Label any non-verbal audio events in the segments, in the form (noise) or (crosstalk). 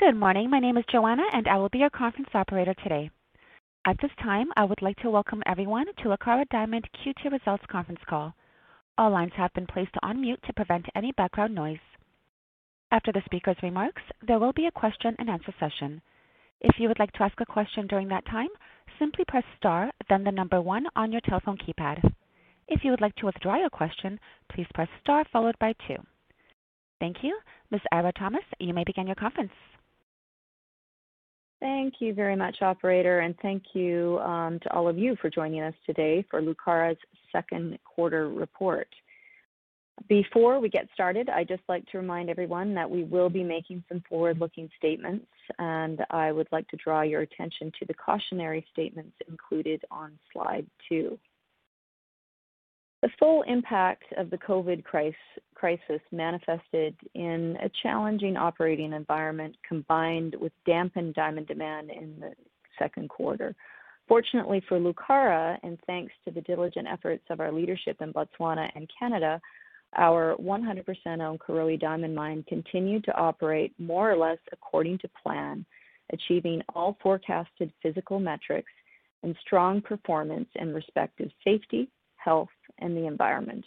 Good morning. My name is Joanna, and I will be your conference operator today. At this time, I would like to welcome everyone to Lucara Diamond Q2 Results Conference Call. All lines have been placed on mute to prevent any background noise. After the speaker's remarks, there will be a question-and-answer session. If you would like to ask a question during that time, simply press star then the number one on your telephone keypad. If you would like to withdraw your question, please press star followed by two. Thank you. Ms. Eira Thomas, you may begin your conference. Thank you very much, operator, and thank you um, to all of you for joining us today for Lucara's second quarter report. Before we get started, I'd just like to remind everyone that we will be making some forward-looking statements, and I would like to draw your attention to the cautionary statements included on slide two. The full impact of the COVID crisis manifested in a challenging operating environment, combined with dampened diamond demand in the second quarter. Fortunately for Lucara, and thanks to the diligent efforts of our leadership in Botswana and Canada, our 100% owned Karowe Diamond Mine continued to operate more or less according to plan, achieving all forecasted physical metrics and strong performance in respect of safety, health, and the environment.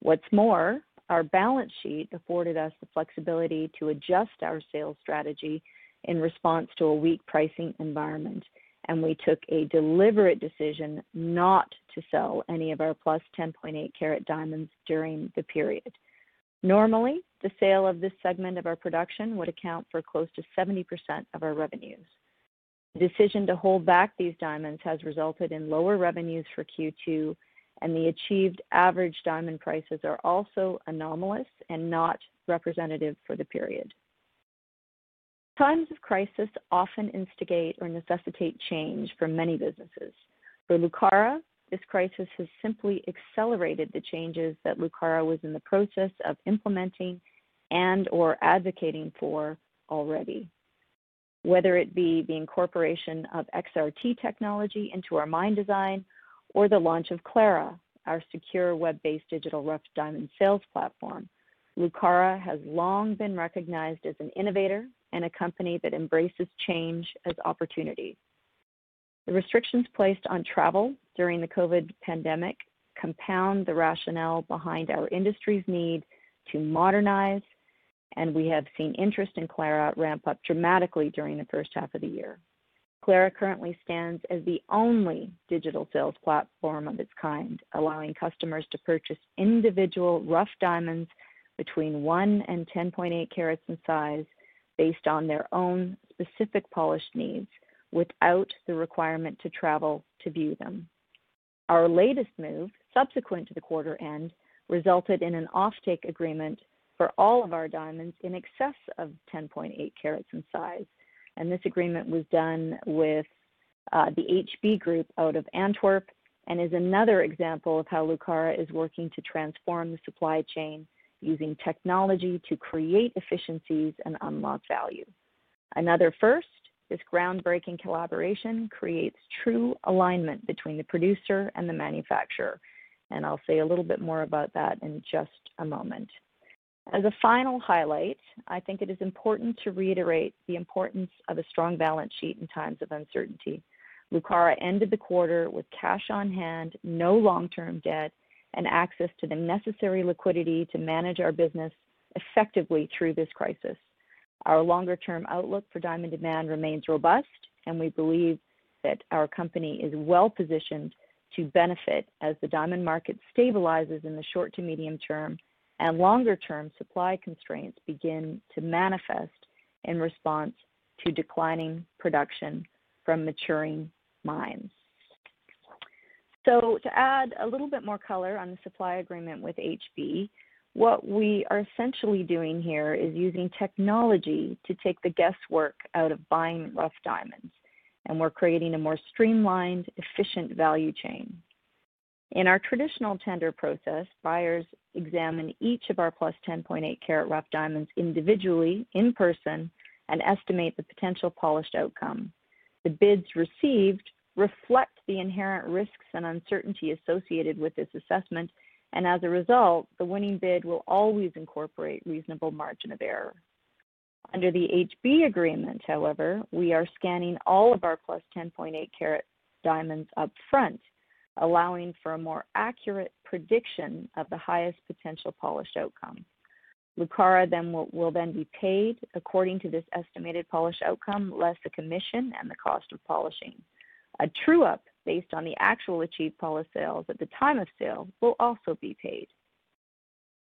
What's more, our balance sheet afforded us the flexibility to adjust our sales strategy in response to a weak pricing environment, and we took a deliberate decision not to sell any of our plus 10.8 carat diamonds during the period. Normally, the sale of this segment of our production would account for close to 70% of our revenues. The decision to hold back these diamonds has resulted in lower revenues for Q2, and the achieved average diamond prices are also anomalous and not representative for the period. Times of crisis often instigate or necessitate change for many businesses. For Lucara, this crisis has simply accelerated the changes that Lucara was in the process of implementing and/or advocating for already. Whether it be the incorporation of XRT technology into our mine design or the launch of Clara, our secure web-based digital rough diamond sales platform, Lucara has long been recognized as an innovator and a company that embraces change as opportunity. The restrictions placed on travel during the COVID pandemic compound the rationale behind our industry's need to modernize, and we have seen interest in Clara ramp up dramatically during the first half of the year. Clara currently stands as the only digital sales platform of its kind, allowing customers to purchase individual rough diamonds between 1 and 10.8 carats in size based on their own specific polish needs without the requirement to travel to view them. Our latest move, subsequent to the quarter end, resulted in an offtake agreement for all of our diamonds in excess of 10.8 carats in size, and this agreement was done with uh, the HB Group out of Antwerp and is another example of how Lucara is working to transform the supply chain using technology to create efficiencies and unlock value. Another first, this groundbreaking collaboration creates true alignment between the producer and the manufacturer, and I'll say a little bit more about that in just a moment. As a final highlight, I think it is important to reiterate the importance of a strong balance sheet in times of uncertainty. Lucara ended the quarter with cash on hand, no long-term debt, and access to the necessary liquidity to manage our business effectively through this crisis. Our longer-term outlook for diamond demand remains robust, and we believe that our company is well-positioned to benefit as the diamond market stabilizes in the short to medium term and longer-term supply constraints begin to manifest in response to declining production from maturing mines. So, to add a little bit more color on the supply agreement with HB, what we are essentially doing here is using technology to take the guesswork out of buying rough diamonds, and we're creating a more streamlined, efficient value chain. In our traditional tender process, buyers examine each of our plus 10.8 carat rough diamonds individually in person and estimate the potential polished outcome. The bids received reflect the inherent risks and uncertainty associated with this assessment, and as a result, the winning bid will always incorporate reasonable margin of error. Under the HB agreement, however, we are scanning all of our plus 10.8 carat diamonds up front, allowing for a more accurate prediction of the highest potential polished outcome. Lucara then will, will then be paid according to this estimated polished outcome, less the commission and the cost of polishing. A true up based on the actual achieved polish sales at the time of sale will also be paid.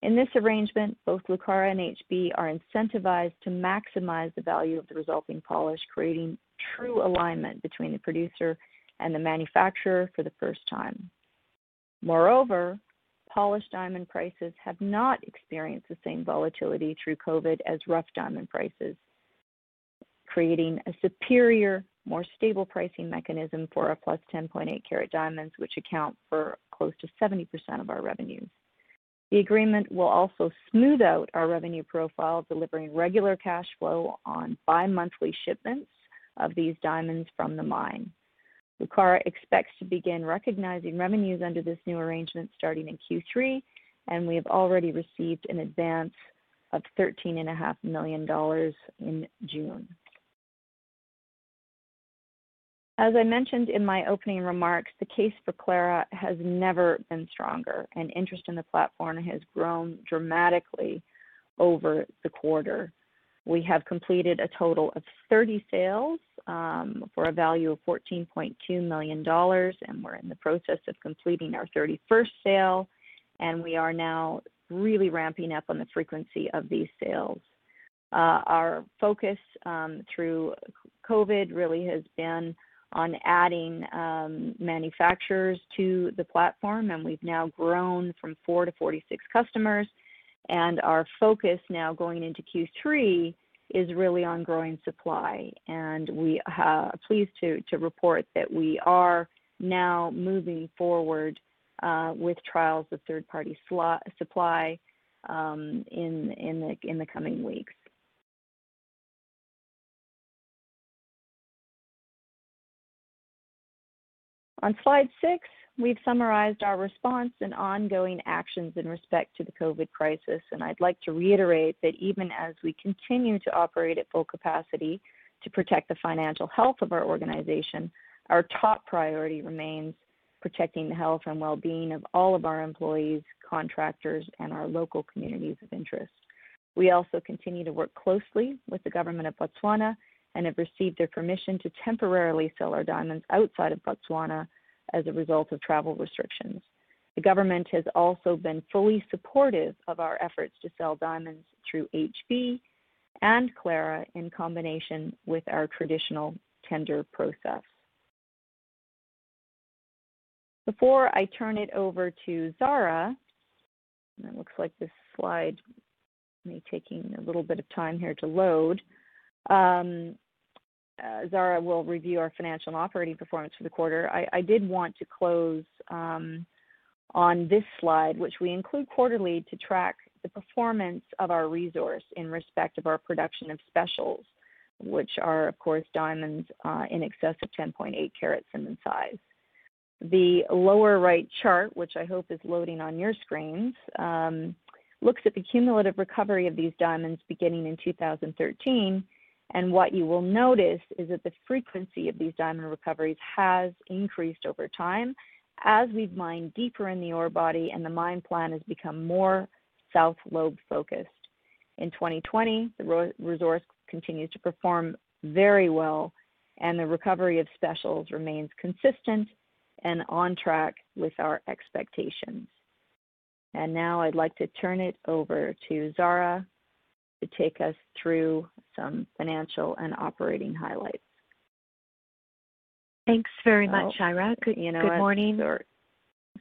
In this arrangement, both Lucara and HB are incentivized to maximize the value of the resulting polish, creating true alignment between the producer and the manufacturer for the first time. Moreover, polished diamond prices have not experienced the same volatility through COVID as rough diamond prices, creating a superior, more stable pricing mechanism for our plus 10.8 carat diamonds, which account for close to 70% of our revenues. The agreement will also smooth out our revenue profile, delivering regular cash flow on bi-monthly shipments of these diamonds from the mine. Lucara expects to begin recognizing revenues under this new arrangement starting in Q3, and we have already received an advance of $13.5 million in June. As I mentioned in my opening remarks, the case for Clara has never been stronger, and interest in the platform has grown dramatically over the quarter. We have completed a total of 30 sales um, for a value of $14.2 million, and we're in the process of completing our 31st sale, and we are now really ramping up on the frequency of these sales. Uh, our focus um, through COVID really has been on adding um, manufacturers to the platform, and we've now grown from four to 46 customers. And our focus now going into Q3 is really on growing supply. And we are pleased to, to report that we are now moving forward uh, with trials of third-party supply um, in, in, the, in the coming weeks. On slide six, we've summarized our response and ongoing actions in respect to the COVID crisis, and I'd like to reiterate that even as we continue to operate at full capacity to protect the financial health of our organization, our top priority remains protecting the health and well-being of all of our employees, contractors, and our local communities of interest. We also continue to work closely with the government of Botswana and have received their permission to temporarily sell our diamonds outside of Botswana as a result of travel restrictions. The government has also been fully supportive of our efforts to sell diamonds through HB and Clara in combination with our traditional tender process. Before I turn it over to Zara, it looks like this slide may be taking a little bit of time here to load. Um, Zara will review our financial and operating performance for the quarter. I, I did want to close um, on this slide, which we include quarterly to track the performance of our resource in respect of our production of specials, which are, of course, diamonds uh, in excess of 10.8 carats in size. The lower right chart, which I hope is loading on your screens, um, looks at the cumulative recovery of these diamonds beginning in 2013 and what you will notice is that the frequency of these diamond recoveries has increased over time as we've mined deeper in the ore body and the mine plan has become more south lobe focused. In 2020, the resource continues to perform very well and the recovery of specials remains consistent and on track with our expectations. And now I'd like to turn it over to Zara to take us through some financial and operating highlights. Thanks very much, Eira. Good, you know good morning. Sorry,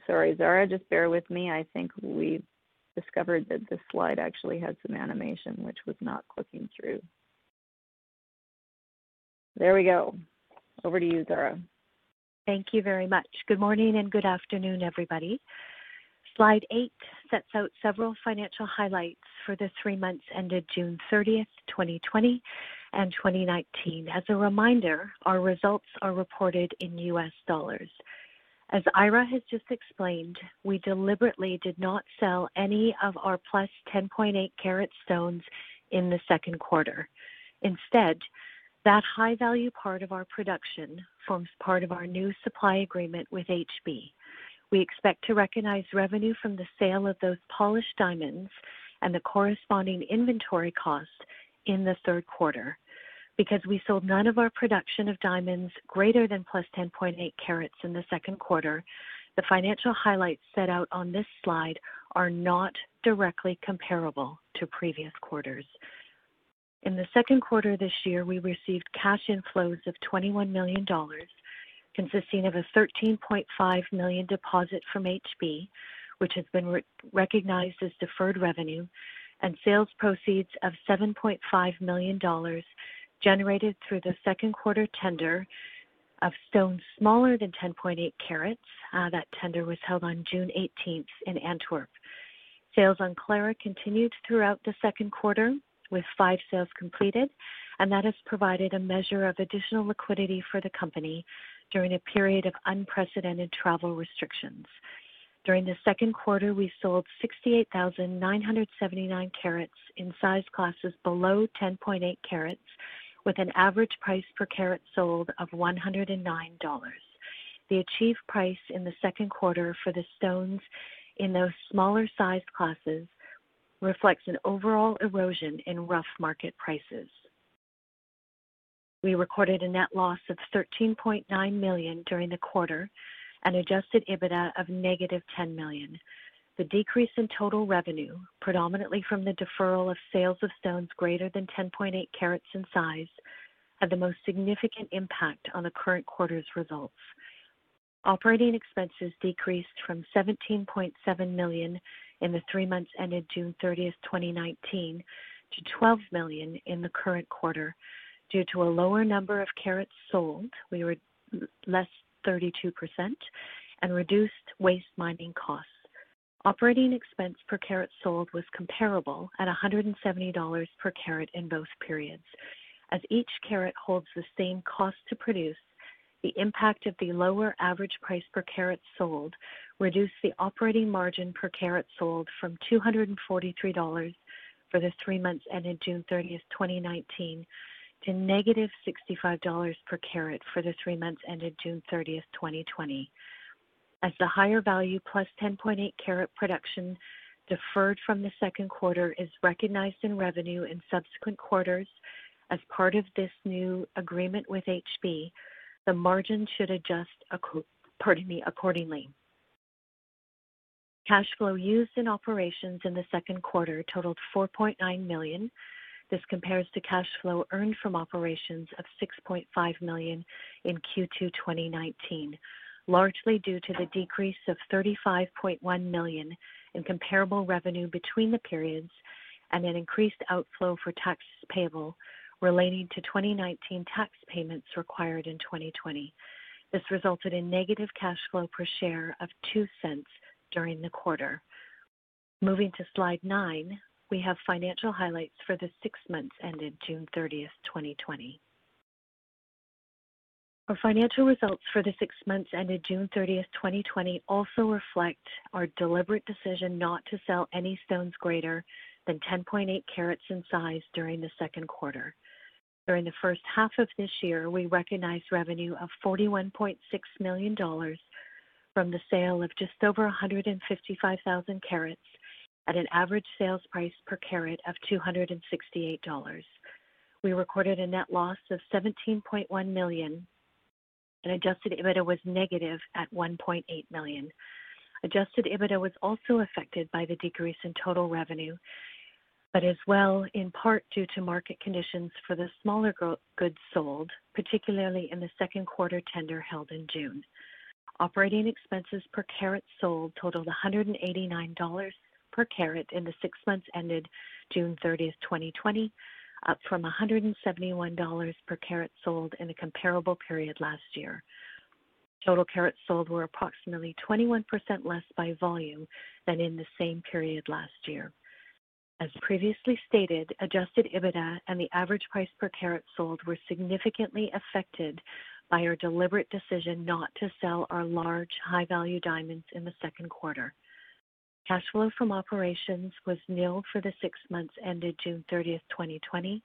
sorry, Zara, just bear with me. I think we discovered that this slide actually had some animation, which was not clicking through. There we go. Over to you, Zara. Thank you very much. Good morning and good afternoon, everybody. Slide 8 sets out several financial highlights for the three months ended June 30th, 2020 and 2019. As a reminder, our results are reported in US dollars. As Eira has just explained, we deliberately did not sell any of our plus 10.8 carat stones in the second quarter. Instead, that high value part of our production forms part of our new supply agreement with HB. We expect to recognize revenue from the sale of those polished diamonds and the corresponding inventory cost in the third quarter. Because we sold none of our production of diamonds greater than plus 10.8 carats in the second quarter, the financial highlights set out on this slide are not directly comparable to previous quarters. In the second quarter this year, we received cash inflows of $21 million, consisting of a 13.5 million deposit from HB, which has been re recognized as deferred revenue, and sales proceeds of $7.5 million generated through the second quarter tender of stones smaller than 10.8 carats. Uh, that tender was held on June 18th in Antwerp. Sales on Clara continued throughout the second quarter with five sales completed, and that has provided a measure of additional liquidity for the company during a period of unprecedented travel restrictions. During the second quarter, we sold 68,979 carats in size classes below 10.8 carats with an average price per carat sold of $109. The achieved price in the second quarter for the stones in those smaller size classes reflects an overall erosion in rough market prices. We recorded a net loss of 13.9 million during the quarter and adjusted EBITDA of negative $10 million. The decrease in total revenue, predominantly from the deferral of sales of stones greater than 10.8 carats in size, had the most significant impact on the current quarter's results. Operating expenses decreased from 17.7 million in the three months ended June 30th, 2019, to 12 million in the current quarter due to a lower number of carats sold. We were less 32% and reduced waste mining costs. Operating expense per carat sold was comparable at $170 per carat in both periods. As each carat holds the same cost to produce, the impact of the lower average price per carat sold reduced the operating margin per carat sold from $243 for the three months ended June 30th, 2019, to negative $65 per carat for the three months ended June 30th, 2020 as the higher value plus 10.8 carat production deferred from the second quarter is recognized in revenue in subsequent quarters as part of this new agreement with HB, the margin should adjust pardon me, accordingly. Cash flow used in operations in the second quarter totaled 4.9 million. This compares to cash flow earned from operations of 6.5 million in Q2 2019 largely due to the decrease of 35.1 million in comparable revenue between the periods and an increased outflow for taxes payable relating to 2019 tax payments required in 2020. This resulted in negative cash flow per share of 0.02 during the quarter. Moving to slide nine, we have financial highlights for the six months ended June 30th, 2020. Our financial results for the six months ended June 30th, 2020 also reflect our deliberate decision not to sell any stones greater than 10.8 carats in size during the second quarter. During the first half of this year, we recognized revenue of $41.6 million from the sale of just over 155,000 carats at an average sales price per carat of $268. We recorded a net loss of 17.1 million and adjusted EBITDA was negative at 1.8 million. Adjusted EBITDA was also affected by the decrease in total revenue, but as well in part due to market conditions for the smaller goods sold, particularly in the second quarter tender held in June. Operating expenses per carat sold totaled $189 per carat in the six months ended June 30th, 2020, up from $171 per carat sold in a comparable period last year. Total carats sold were approximately 21% less by volume than in the same period last year. As previously stated, adjusted EBITDA and the average price per carat sold were significantly affected by our deliberate decision not to sell our large, high-value diamonds in the second quarter. Cash flow from operations was nil for the six months ended June 30th, 2020,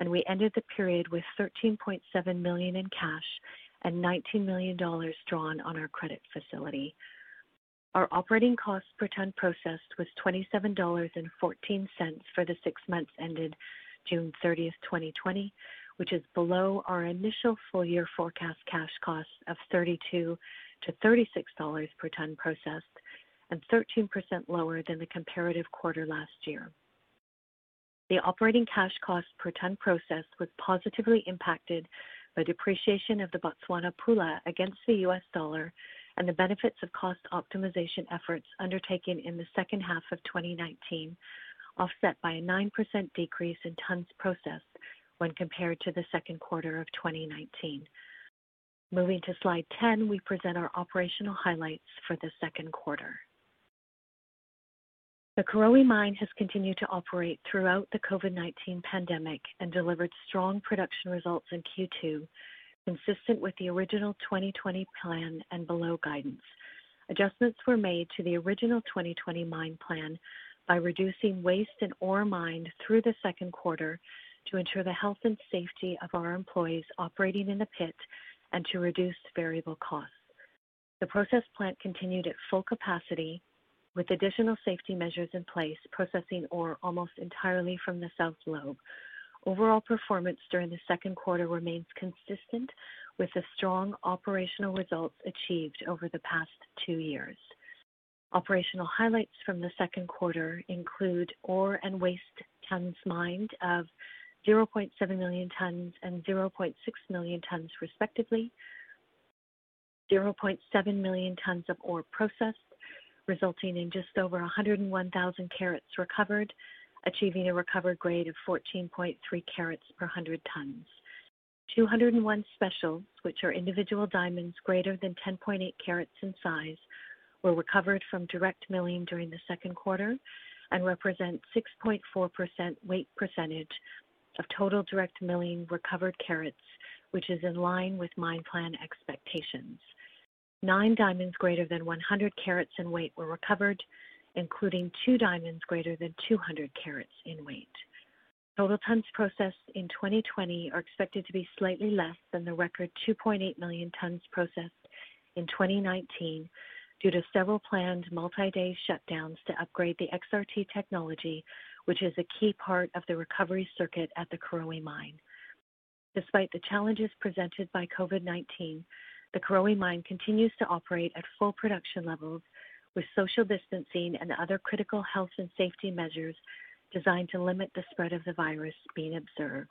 and we ended the period with 13.7 million in cash and 19 million dollars drawn on our credit facility. Our operating cost per ton processed was 27.14 dollars for the six months ended June 30th, 2020, which is below our initial full-year forecast cash costs of 32 to $36 per ton processed and 13% lower than the comparative quarter last year. The operating cash cost per ton processed was positively impacted by depreciation of the Botswana pula against the US dollar and the benefits of cost optimization efforts undertaken in the second half of 2019, offset by a 9% decrease in tons processed when compared to the second quarter of 2019. Moving to slide 10, we present our operational highlights for the second quarter. The Karowe Mine has continued to operate throughout the COVID-19 pandemic and delivered strong production results in Q2, consistent with the original 2020 plan and below guidance. Adjustments were made to the original 2020 mine plan by reducing waste and ore mined through the second quarter to ensure the health and safety of our employees operating in the pit and to reduce variable costs. The process plant continued at full capacity with additional safety measures in place, processing ore almost entirely from the south lobe. Overall performance during the second quarter remains consistent with the strong operational results achieved over the past two years. Operational highlights from the second quarter include ore and waste tons mined of 0.7 million tons and 0.6 million tons respectively, 0.7 million tons of ore processed, resulting in just over 101,000 carats recovered, achieving a recovered grade of 14.3 carats per 100 tons. 201 specials, which are individual diamonds greater than 10.8 carats in size, were recovered from direct milling during the second quarter and represent 6.4% weight percentage of total direct milling recovered carats, which is in line with mine plan expectations. Nine diamonds greater than 100 carats in weight were recovered, including two diamonds greater than 200 carats in weight. Total tons processed in 2020 are expected to be slightly less than the record 2.8 million tons processed in 2019 due to several planned multi-day shutdowns to upgrade the XRT technology, which is a key part of the recovery circuit at the Karowe Mine. Despite the challenges presented by COVID-19, the Karowe Mine continues to operate at full production levels with social distancing and other critical health and safety measures designed to limit the spread of the virus being observed.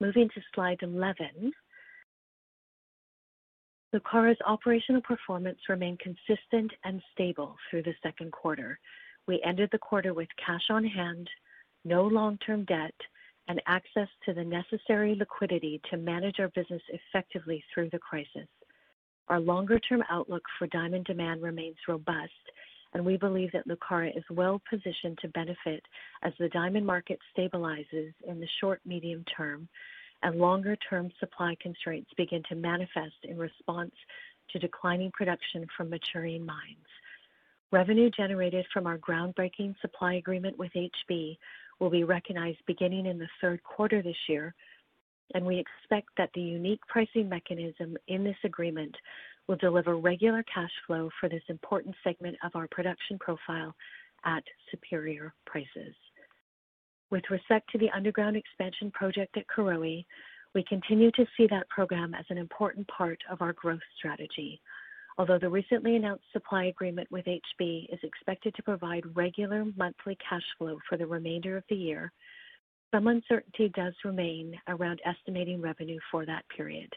Moving to slide 11. Lucara's operational performance remained consistent and stable through the second quarter. We ended the quarter with cash on hand, no long-term debt, and access to the necessary liquidity to manage our business effectively through the crisis. Our longer-term outlook for diamond demand remains robust, and we believe that Lucara is well-positioned to benefit as the diamond market stabilizes in the short, medium term and longer-term supply constraints begin to manifest in response to declining production from maturing mines. Revenue generated from our groundbreaking supply agreement with HB will be recognized beginning in the third quarter this year, and we expect that the unique pricing mechanism in this agreement will deliver regular cash flow for this important segment of our production profile at superior prices. With respect to the underground expansion project at Karowe, we continue to see that program as an important part of our growth strategy. Although the recently announced supply agreement with HB is expected to provide regular monthly cash flow for the remainder of the year, some uncertainty does remain around estimating revenue for that period.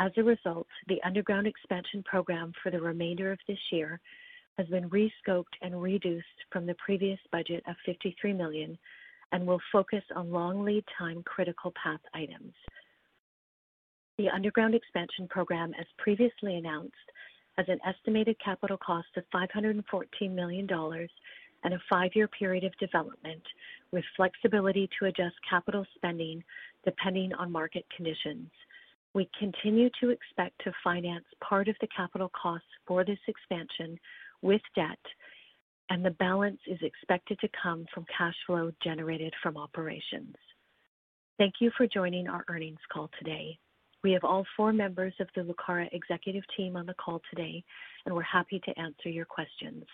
As a result, the underground expansion program for the remainder of this year has been re-scoped and reduced from the previous budget of 53 million and will focus on long lead time critical path items. The underground expansion program, as previously announced, has an estimated capital cost of 514 million dollars and a five-year period of development, with flexibility to adjust capital spending depending on market conditions. We continue to expect to finance part of the capital costs for this expansion with debt, and the balance is expected to come from cash flow generated from operations. Thank you for joining our earnings call today. We have all four members of the Lucara executive team on the call today, and we're happy to answer your questions.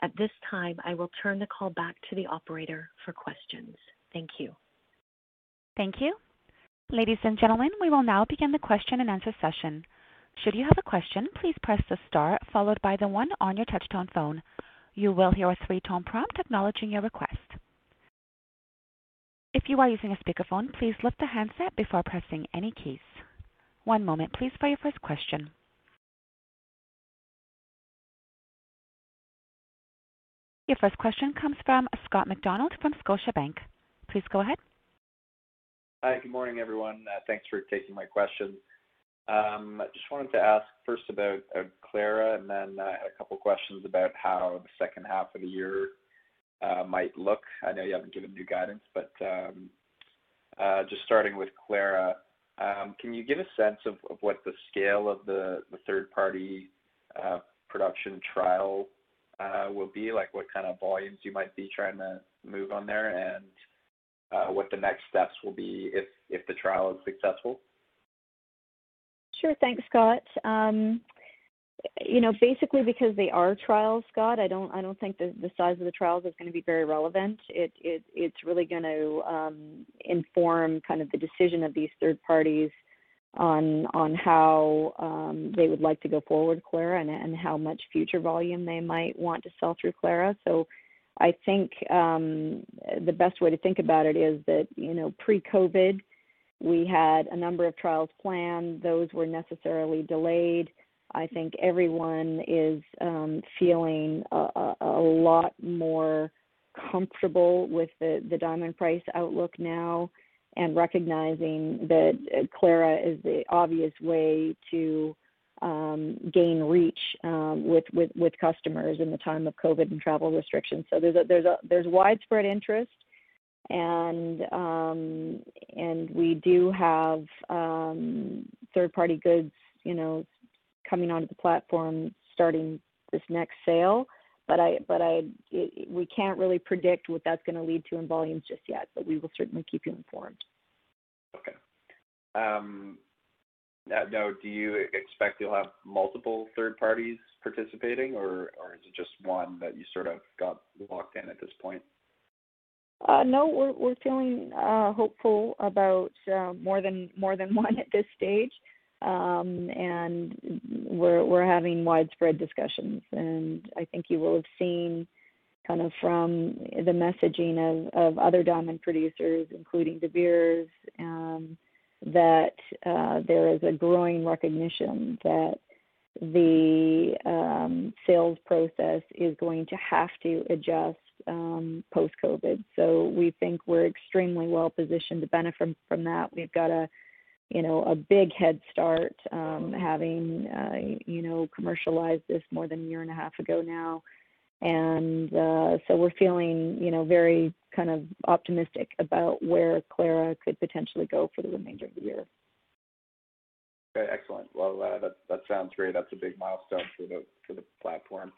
At this time, I will turn the call back to the operator for questions. Thank you. Thank you. Ladies and gentlemen, we will now begin the question-and-answer session. Should you have a question, please press the star followed by the one on your touch-tone phone. You will hear a three-tone prompt acknowledging your request. If you are using a speakerphone, please lift the handset before pressing any keys. One moment please for your first question. Your first question comes from Scott MacDonald from Scotiabank. Please go ahead. Hi, good morning, everyone. Uh, thanks for taking my question. Um, I just wanted to ask first about Clara, and then I had a couple questions about how the second half of the year uh, might look. I know you haven't given new guidance, but um, uh, just starting with Clara, Um, can you give a sense of what the scale of the third-party uh, production trial uh, will be? Like, what kind of volumes you might be trying to move on there, and uh, what the next steps will be if the trial is successful? Sure. Thanks, Scott. Um, You know, basically because they are trials, Scott, I don't I don't think the size of the trials is gonna be very relevant. It, it, It's really gonna um, inform kind of the decision of these third parties on on how um, they would like to go forward Clara and how much future volume they might want to sell through Clara. So, I think um, the best way to think about it is that, you know, pre-COVID, we had a number of trials planned. Those were necessarily delayed. I think everyone is um, feeling a lot more comfortable with the diamond price outlook now and recognizing that uh, Clara is the obvious way to um, gain reach um, with with customers in the time of COVID and travel restrictions. So there's there's there's widespread interest and we do have third-party goods, you know, coming onto the platform starting this next sale. But I, but I, we can't really predict what that's gonna lead to in volumes just yet, but we will certainly keep you informed. Okay. Um, Now, do you expect you'll have multiple third parties participating, or is it just one that you sort of got locked in at this point? Uh, no, we're we're feeling uh, hopeful about uh, more than more than (laughs) one at this stage. Um, we're we're having widespread discussions. And I think you will have seen kind of from the messaging of other diamond producers, including De Beers, um, that uh, there is a growing recognition that the um, sales process is going to have to adjust post-COVID. So we think we're extremely well-positioned to benefit from that. We've got a you know a big head start um, having uh, you know commercialized this more than a year and a half ago now. And uh so we're feeling you know very kind of optimistic about where Clara could potentially go for the remainder of the year. Okay, excellent. Well, uh, that that sounds great. That's a big milestone for the for the platform.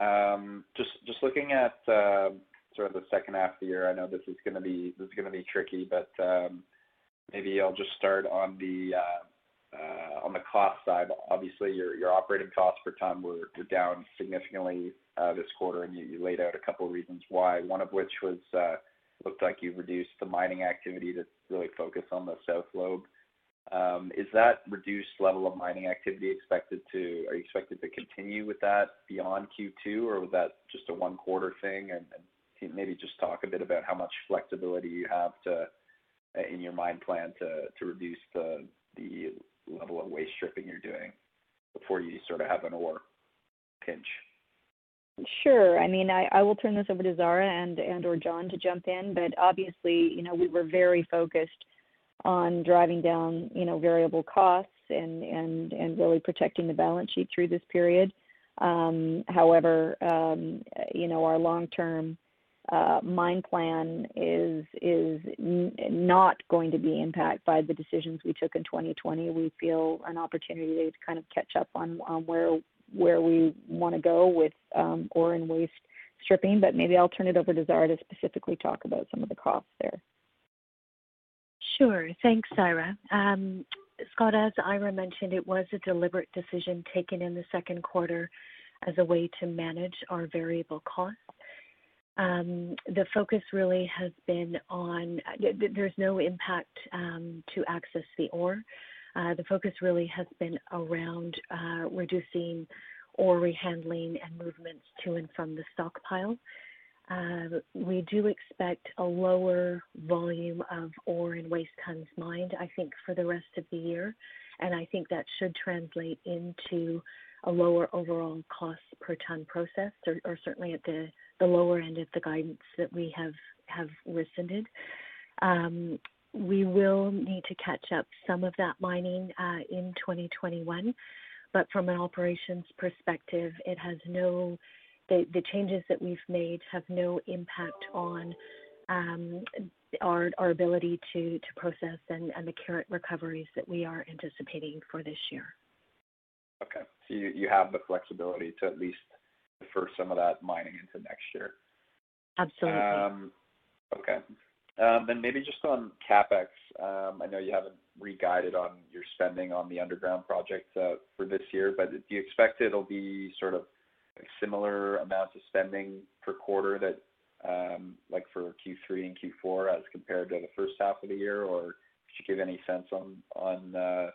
Um, just just looking at uh, sort of the second half of the year, I know this is gonna be tricky, but um, maybe I'll just start on the um uh on the cost side. Obviously, your your operating costs per ton were down significantly this quarter, and you laid out a couple of reasons why. One of which was looked like you reduced the mining activity to really focus on the South Lobe. Is that reduced level of mining activity expected to are you expected to continue with that beyond Q2, or was that just a one-quarter thing? Maybe just talk a bit about how much flexibility you have Uh, in your mine plan to reduce the level of waste stripping you're doing before you sort of have an ore pinch? Sure. I mean, I will turn this over to Zara and/or John to jump in. But obviously, you know, we were very focused on driving down, you know, variable costs and really protecting the balance sheet through this period. Um, however, um, you know, our long-term mine plan is is not going to be impacted by the decisions we took in 2020. We feel an opportunity to kind of catch up on where where we wanna go with ore and waste stripping. But maybe I'll turn it over to Zara to specifically talk about some of the costs there. Sure. Thanks, Zara. Um, Scott, as Eira mentioned, it was a deliberate decision taken in the second quarter as a way to manage our variable costs. Um, the focus really has been on, there's no impact um, to access the ore. Uh, the focus really has been around uh, reducing ore rehandling and movements to and from the stockpile. Uh, we do expect a lower volume of ore and waste tons mined, I think, for the rest of the year. And I think that should translate into a lower overall cost per ton processed, or, or certainly at the, the lower end of the guidance that we have, rescinded. Um, we will need to catch up some of that mining uh, in 2021, but from an operations perspective, it has no the, changes that we've made have no impact on um, our, our ability to, to process and, the carat recoveries that we are anticipating for this year. Okay. So you have the flexibility to at least defer some of that mining into next year. Absolutely. Um, okay. Um, then maybe just on CapEx, um, I know you haven't re-guided on your spending on the underground project uh, for this year, but do you expect it'll be sort of similar amounts of spending per quarter that, um, like for Q3 and Q4 as compared to the first half of the year? Or could you give any sense on on uh,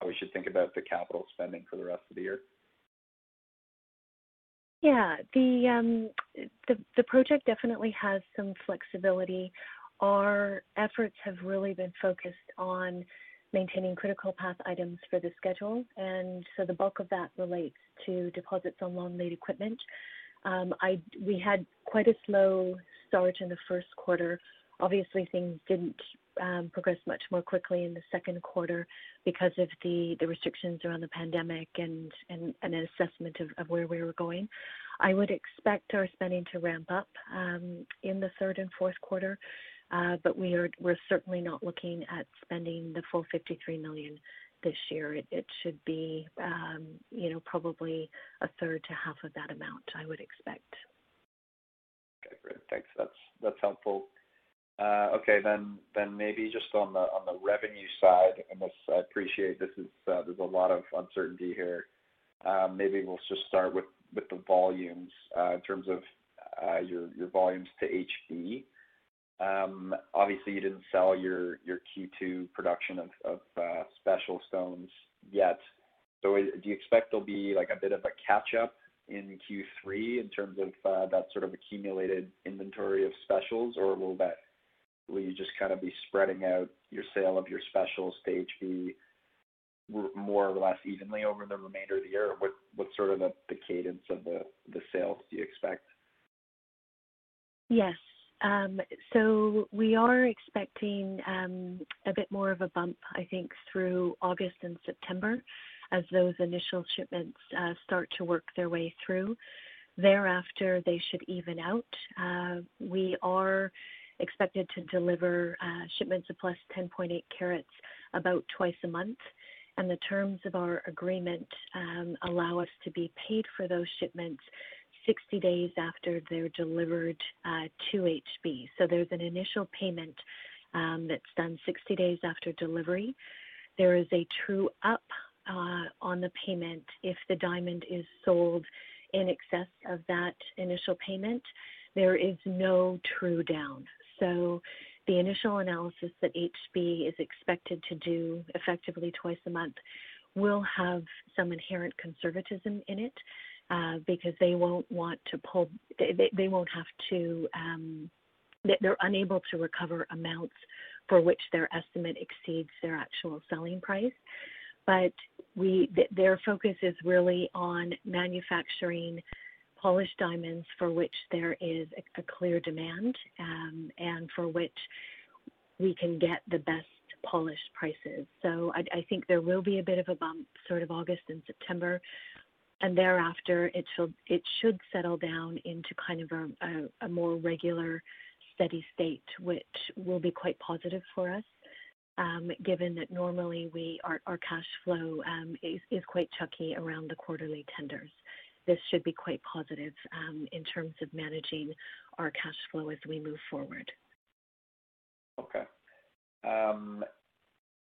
how we should think about the capital spending for the rest of the year? Yeah, the um, the the project definitely has some flexibility. Our efforts have really been focused on maintaining critical path items for the schedule, and so the bulk of that relates to deposits on long lead equipment. Um, I we had quite a slow start in the first quarter. Obviously, things didn't um, progress much more quickly in the second quarter because of the, the restrictions around the pandemic and, and, and an assessment of, of where we were going. I would expect our spending to ramp up um, in the third and fourth quarter. Uh, but we are we're certainly not looking at spending the full 53 million this year. It, it should be, um, you know, probably a third to half of that amount. I would expect. Okay, great. Thanks. That's that's helpful. Uh, okay, then then maybe just on the on the revenue side, and this I appreciate this is uh, there's a lot of uncertainty here. Um, maybe we'll just start with with the volumes uh, in terms of your your volumes to HB. Um, obviously, you didn't sell your your Q2 production of of special stones yet. So, do you expect there'll be like a bit of a catch up in Q3 in terms of that sort of accumulated inventory of specials, or will that will you just kind of be spreading out your sale of your specials Stage B more or less evenly over the remainder of the year? What's sort of the, cadence of the the sales do you expect? Yes. Um, so we are expecting um, a bit more of a bump, I think, through August and September as those initial shipments uh, start to work their way through. Thereafter, they should even out. Uh, we are expected to deliver uh, shipments of plus 10.8 carats about twice a month. And the terms of our agreement um, allow us to be paid for those shipments 60 days after they're delivered uh, to HB. So there's an initial payment um, that's done 60 days after delivery. There is a true up uh, on the payment if the diamond is sold in excess of that initial payment. There is no true down. So the initial analysis that HB is expected to do effectively twice a month will have some inherent conservatism in it uh, because they won't want to pull, they, they won't have to, um, they're unable to recover amounts for which their estimate exceeds their actual selling price. But we, th- their focus is really on manufacturing polished diamonds for which there is a, a clear demand um, and for which we can get the best polished prices. So I, I, think there will be a bit of a bump sort of August and September and thereafter it should it should settle down into kind of a, a, a more regular, steady state, which will be quite positive for us. Um, given that normally we our, our cash flow um, is, is quite chucky around the quarterly tenders. This should be quite positive um, in terms of managing our cash flow as we move forward. Okay. Um,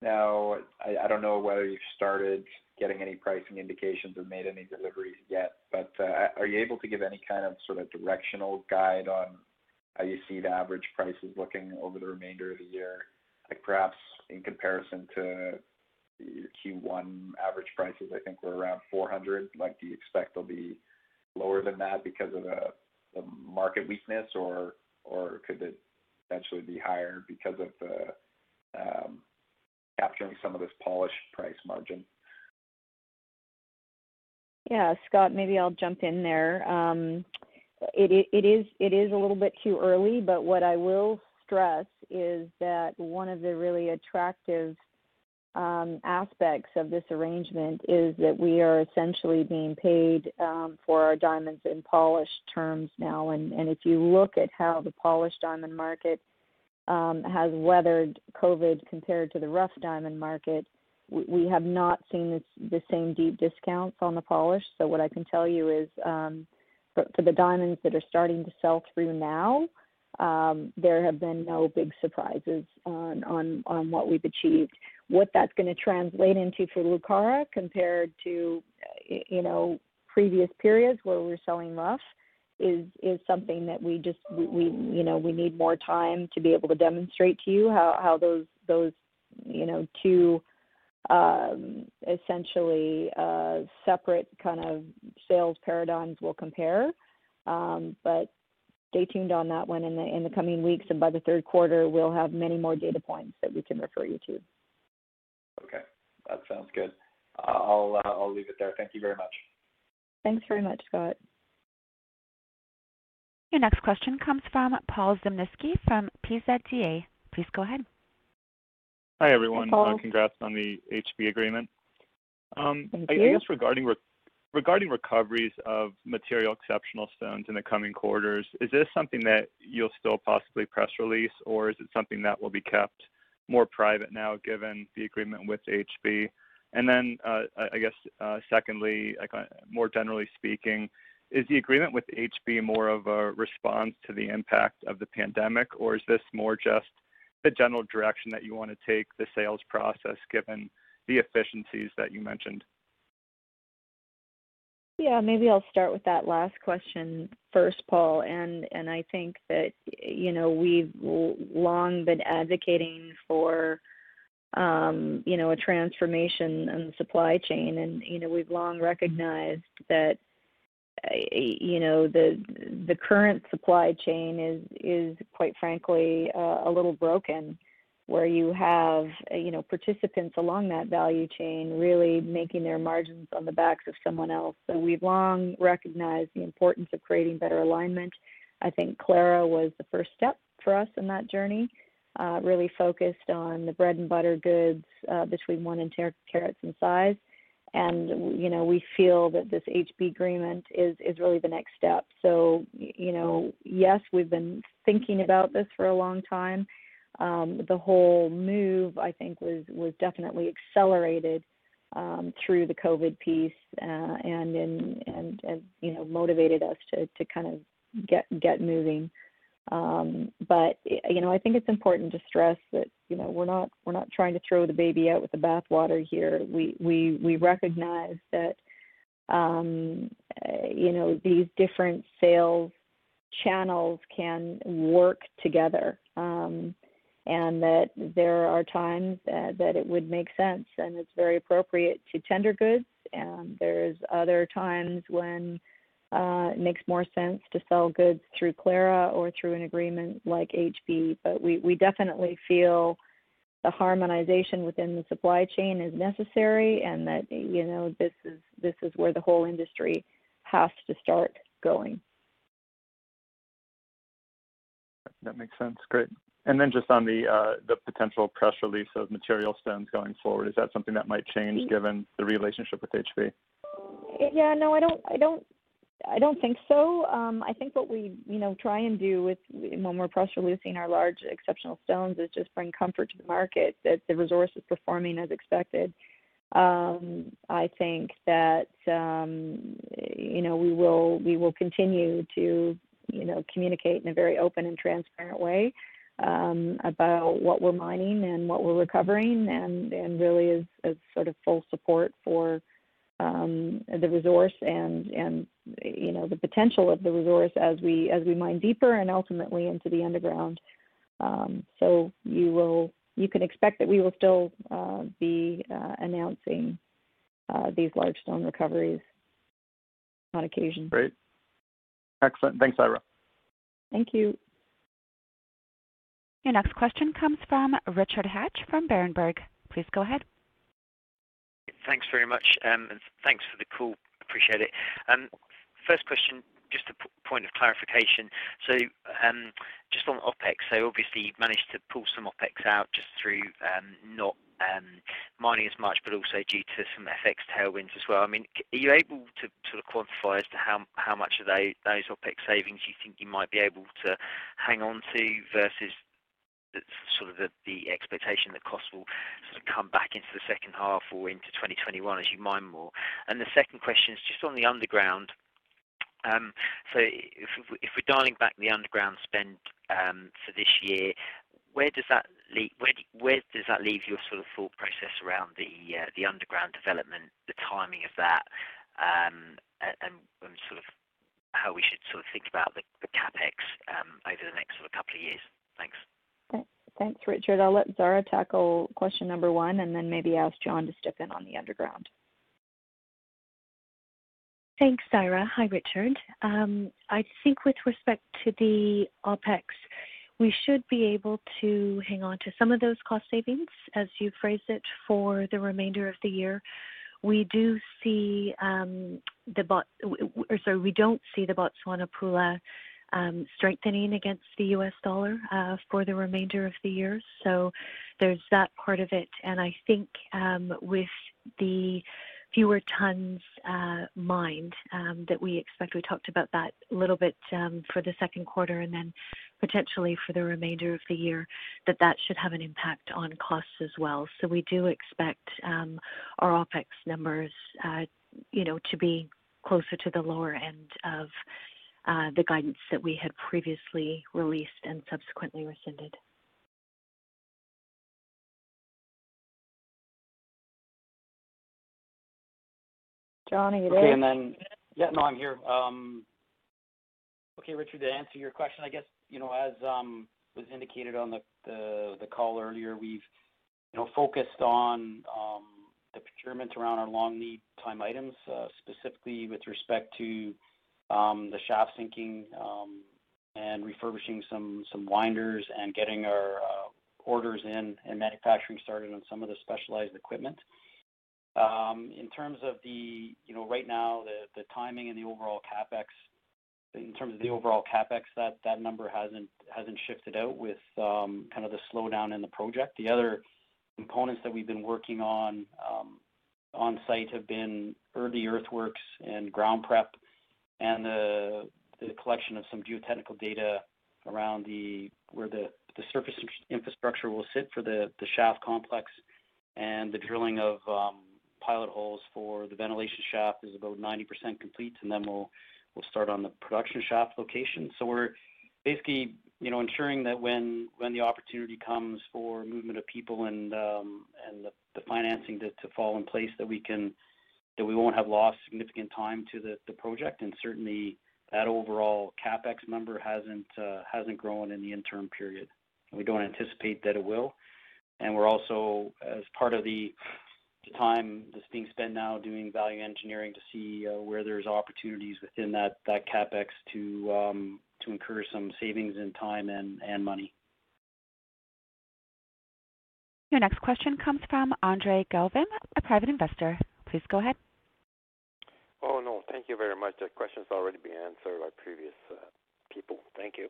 now, I don't know whether you've started getting any pricing indications or made any deliveries yet, but uh, are you able to give any kind of sort of directional guide on how you see the average prices looking over the remainder of the year? Like perhaps in comparison to Q1 average prices, I think were around 400. Like, do you expect they'll be lower than that because of the market weakness, or could it potentially be higher because of um, capturing some of this polish price margin? Yeah, Scott, maybe I'll jump in there. Um, it is a little bit too early, but what I will stress is that one of the really attractive um, aspects of this arrangement is that we are essentially being paid um, for our diamonds in polished terms now. And, and if you look at how the polished diamond market um, has weathered COVID compared to the rough diamond market, we, we have not seen this, the same deep discounts on the polish. So what I can tell you is um, for, for the diamonds that are starting to sell through now, um, there have been no big surprises on, on, on what we've achieved. What that's going to translate into for Lucara compared to, you know, previous periods where we're selling rough is is something that we just we, we you know we need more time to be able to demonstrate to you how how those those you know two um, essentially uh, separate kind of sales paradigms will compare. Um, but stay tuned on that one in the in the coming weeks, and by the third quarter, we'll have many more data points that we can refer you to. Okay, that sounds good. I'll uh, I'll leave it there. Thank you very much. Thanks very much, Scott. Your next question comes from Paul Zimnisky from PZDA. Please go ahead. Hi, everyone. Hi, uh, congrats on the HB agreement. Um, Thank I, you. I guess regarding re regarding recoveries of material exceptional stones in the coming quarters, is this something that you'll still possibly press release, or is it something that will be kept more private now given the agreement with HB? And then, uh, I guess, uh, secondly, uh, more generally speaking, is the agreement with HB more of a response to the impact of the pandemic, or is this more just the general direction that you want to take the sales process given the efficiencies that you mentioned? Yeah, maybe I'll start with that last question first, Paul. And and I think that you know we've long been advocating for um, you know a transformation in the supply chain, and you know we've long recognized that you know the the current supply chain is is quite frankly uh, a little broken where you have you know participants along that value chain really making their margins on the backs of someone else so we've long recognized the importance of creating better alignment i think clara was the first step for us in that journey uh, really focused on the bread and butter goods uh, between one and ten carats in size and you know we feel that this HB agreement is is really the next step. So you know, yes, we've been thinking about this for a long time. Um, the whole move, I think, was was definitely accelerated um, through the COVID piece, uh, and, in, and and you know motivated us to to kind of get get moving. Um, but you know, I think it's important to stress that you know we're not we're not trying to throw the baby out with the bathwater here. We we we recognize that um, uh, you know these different sales channels can work together. Um, and that there are times that, that it would make sense and it's very appropriate to tender goods and there's other times when uh, it makes more sense to sell goods through Clara or through an agreement like HB, but we, we definitely feel the harmonization within the supply chain is necessary and that you know this is this is where the whole industry has to start going. That makes sense. Great. And then just on the uh, the potential press release of material stones going forward, is that something that might change mm. given the relationship with HB? Yeah, no, I don't. I don't I don't think so. Um, I think what we, you know, try and do with when we're press releasing our large exceptional stones is just bring comfort to the market that the resource is performing as expected. Um, I think that um, you know we will we will continue to you know communicate in a very open and transparent way. Um, about what we're mining and what we're recovering, and and really is, is sort of full support for um, the resource and and you know the potential of the resource as we as we mine deeper and ultimately into the underground. Um, so you will you can expect that we will still uh, be uh, announcing uh, these large stone recoveries on occasion. Great. Excellent. Thanks, Eira. Thank you. Your next question comes from Richard Hatch from Berenberg. Please go ahead. Thanks very much, um, and thanks for the call. Appreciate it. Um, first question, just a point of clarification. So, um, just on OpEx, so obviously you've managed to pull some OpEx out just through not mining as much, but also due to some FX tailwinds as well. I mean, are you able to sort of quantify as to how much of those OpEx savings you think you might be able to hang on to versus sort of the, the expectation that costs will sort of come back into the second half or into 2021 as you mine more? And the second question is just on the underground. Um, so if, if we're dialing back the underground spend um, for this year, where does that leave, where, where does that leave your sort of thought process around the uh, the underground development, the timing of that, um, and, and, sort of how we should sort of think about the, the capex um, over the next sort of couple of years? Thanks. Thanks, Richard. I'll let Zara tackle question number one and then maybe ask John to step in on the underground. Thanks, Zara. Hi, Richard. Um, I think with respect to the OPEX, we should be able to hang on to some of those cost savings, as you phrased it, for the remainder of the year. We do see um, the bot, or sorry, we don't see the Botswana Pula um, strengthening against the U.S. dollar uh, for the remainder of the year. So there's that part of it, and I think um, with the fewer tons uh, mined um, that we expect. We talked about that a little bit um, for the second quarter and then potentially for the remainder of the year, that that should have an impact on costs as well. So we do expect um, our OPEX numbers, uh, you know, to be closer to the lower end of the guidance that we had previously released and subsequently rescinded. John, are you there? Okay, and then, yeah, no, I'm here. Um, okay, Richard, to answer your question, I guess, you know, as um, was indicated on the, the, the call earlier, we've, you know, focused on um, the procurement around our long lead time items, uh, specifically with respect to the shaft sinking um, and refurbishing some, some winders and getting our uh, orders in and manufacturing started on some of the specialized equipment. Um, in terms of the, you know, right now, the timing and the overall CapEx, in terms of the overall CapEx, that that number hasn't hasn't shifted out with um, kind of the slowdown in the project. The other components that we've been working on um, on site have been early earthworks and ground prep and the collection of some geotechnical data around the where the the surface infrastructure will sit for the the shaft complex and the drilling of pilot holes for the ventilation shaft is about 90% complete, and then we'll we'll start on the production shaft location. So we're basically, you know, ensuring that when when the opportunity comes for movement of people and um, and the, the financing to, to fall in place, that we can that we won't have lost significant time to the, project, and certainly that overall capex number hasn't uh, hasn't grown in the interim period. We don't anticipate that it will, and we're also as part of the the time that's being spent now doing value engineering to see uh, where there's opportunities within that capex to um, to incur some savings in time and and money. Your next question comes from Andre Galvin, a private investor. Please go ahead. Oh no, thank you very much. The question's already been answered by previous uh, people. Thank you.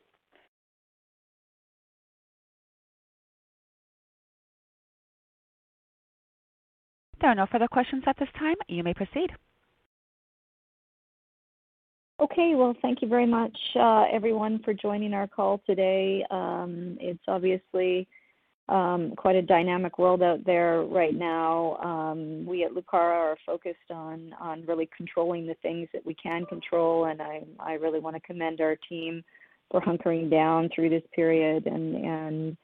There are no further questions at this time. You may proceed. Okay, well, thank you very much, uh, everyone, for joining our call today. Um, it's obviously um, quite a dynamic world out there right now. Um, we at Lucara are focused on on really controlling the things that we can control, and I I really want to commend our team for hunkering down through this period and and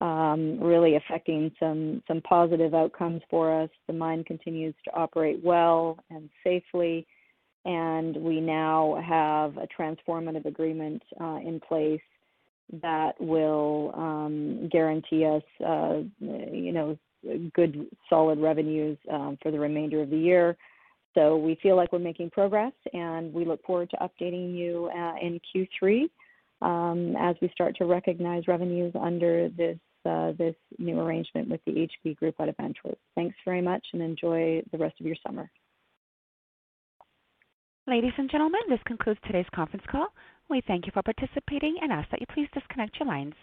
um, really affecting some some positive outcomes for us. The mine continues to operate well and safely, and we now have a transformative agreement uh, in place that will um, guarantee us, uh, you know, good solid revenues um, for the remainder of the year. So we feel like we're making progress, and we look forward to updating you uh, in Q3 um, as we start to recognize revenues under this uh, this new arrangement with the HB Group at of Thanks very much, and enjoy the rest of your summer. Ladies and gentlemen, this concludes today's conference call. We thank you for participating and ask that you please disconnect your lines.